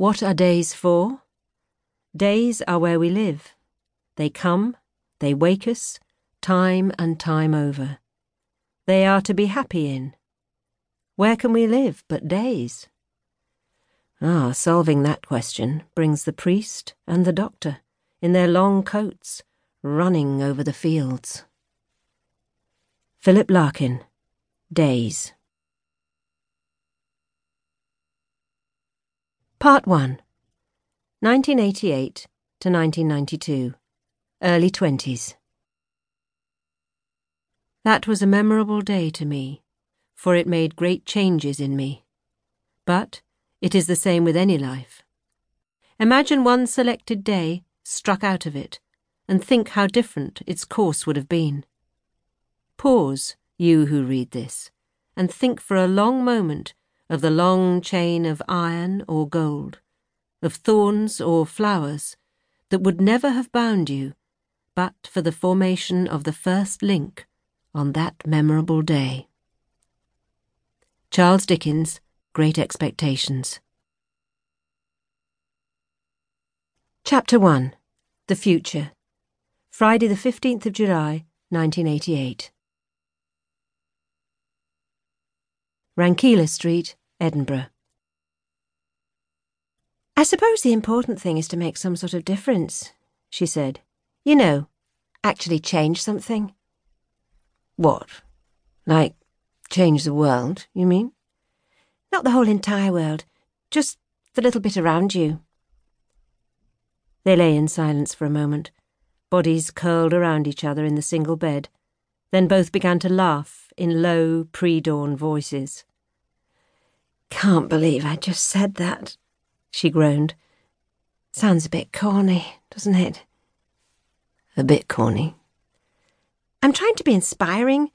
What are days for? Days are where we live. They come, they wake us, time and time over. They are to be happy in. Where can we live but days? Ah, solving that question brings the priest and the doctor in their long coats, running over the fields. Philip Larkin, Days. Part 1 1988 to 1992. Early 20s. That was a memorable day to me, for it made great changes in me. But it is the same with any life. Imagine one selected day struck out of it, and think how different its course would have been. Pause, you who read this, and think for a long moment of the long chain of iron or gold, of thorns or flowers, that would never have bound you but for the formation of the first link on that memorable day. Charles Dickens, Great Expectations. Chapter 1 The Future. Friday, the 15th of July, 1988. Rankeillor Street, Edinburgh. I suppose the important thing is to make some sort of difference, she said. You know, actually change something. What? Like change the world, you mean? Not the whole entire world, just the little bit around you. They lay in silence for a moment, bodies curled around each other in the single bed, then both began to laugh in low, pre dawn voices. Can't believe I just said that, she groaned. Sounds a bit corny, doesn't it? A bit corny. I'm trying to be inspiring.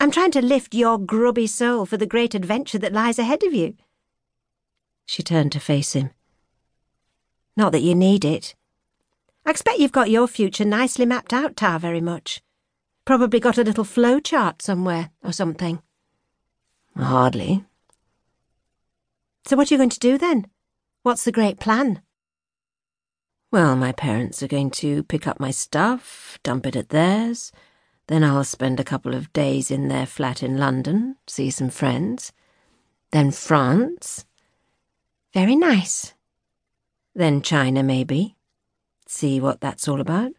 I'm trying to lift your grubby soul for the great adventure that lies ahead of you. She turned to face him. Not that you need it. I expect you've got your future nicely mapped out, Tar, very much. Probably got a little flow chart somewhere or something. Hardly. So what are you going to do then? What's the great plan? Well, my parents are going to pick up my stuff, dump it at theirs. Then I'll spend a couple of days in their flat in London, see some friends. Then France. Very nice. Then China, maybe. See what that's all about.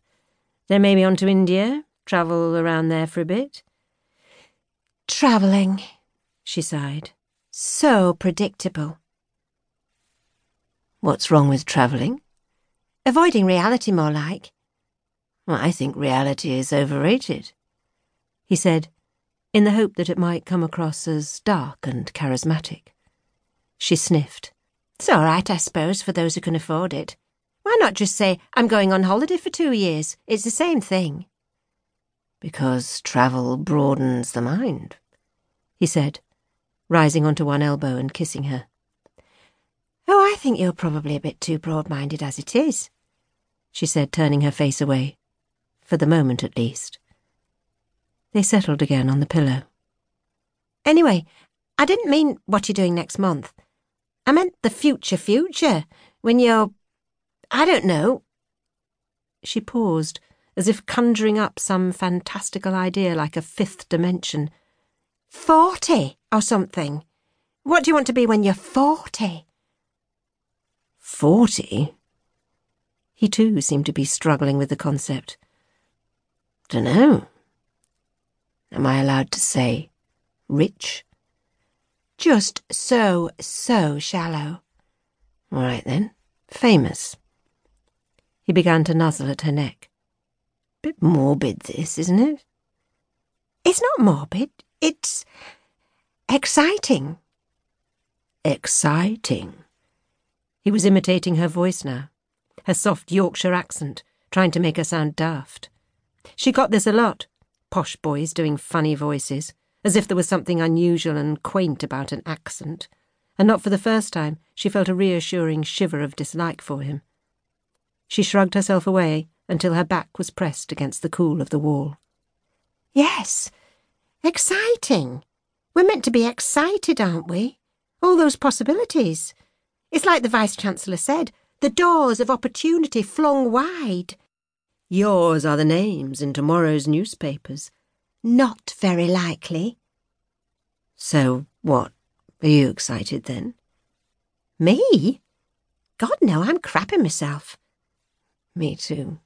Then maybe on to India, travel around there for a bit. Travelling, she sighed. So predictable. What's wrong with travelling? Avoiding reality, more like. Well, I think reality is overrated, he said, in the hope that it might come across as dark and charismatic. She sniffed. It's all right, I suppose, for those who can afford it. Why not just say, I'm going on holiday for two years? It's the same thing. Because travel broadens the mind, he said, rising onto one elbow and kissing her. Oh, I think you're probably a bit too broad minded as it is, she said, turning her face away. For the moment, at least. They settled again on the pillow. Anyway, I didn't mean what you're doing next month. I meant the future future, when you're. I don't know. She paused, as if conjuring up some fantastical idea like a fifth dimension. Forty, or something. What do you want to be when you're forty? Forty? He too seemed to be struggling with the concept. Dunno. Am I allowed to say rich? Just so, so shallow. All right then. Famous. He began to nuzzle at her neck. Bit morbid, this, isn't it? It's not morbid. It's exciting. Exciting. He was imitating her voice now, her soft Yorkshire accent, trying to make her sound daft. She got this a lot posh boys doing funny voices, as if there was something unusual and quaint about an accent, and not for the first time she felt a reassuring shiver of dislike for him. She shrugged herself away until her back was pressed against the cool of the wall. Yes, exciting. We're meant to be excited, aren't we? All those possibilities. It's like the Vice Chancellor said the doors of opportunity flung wide. Yours are the names in tomorrow's newspapers. Not very likely. So what? Are you excited then? Me? God, no, I'm crapping myself. Me too.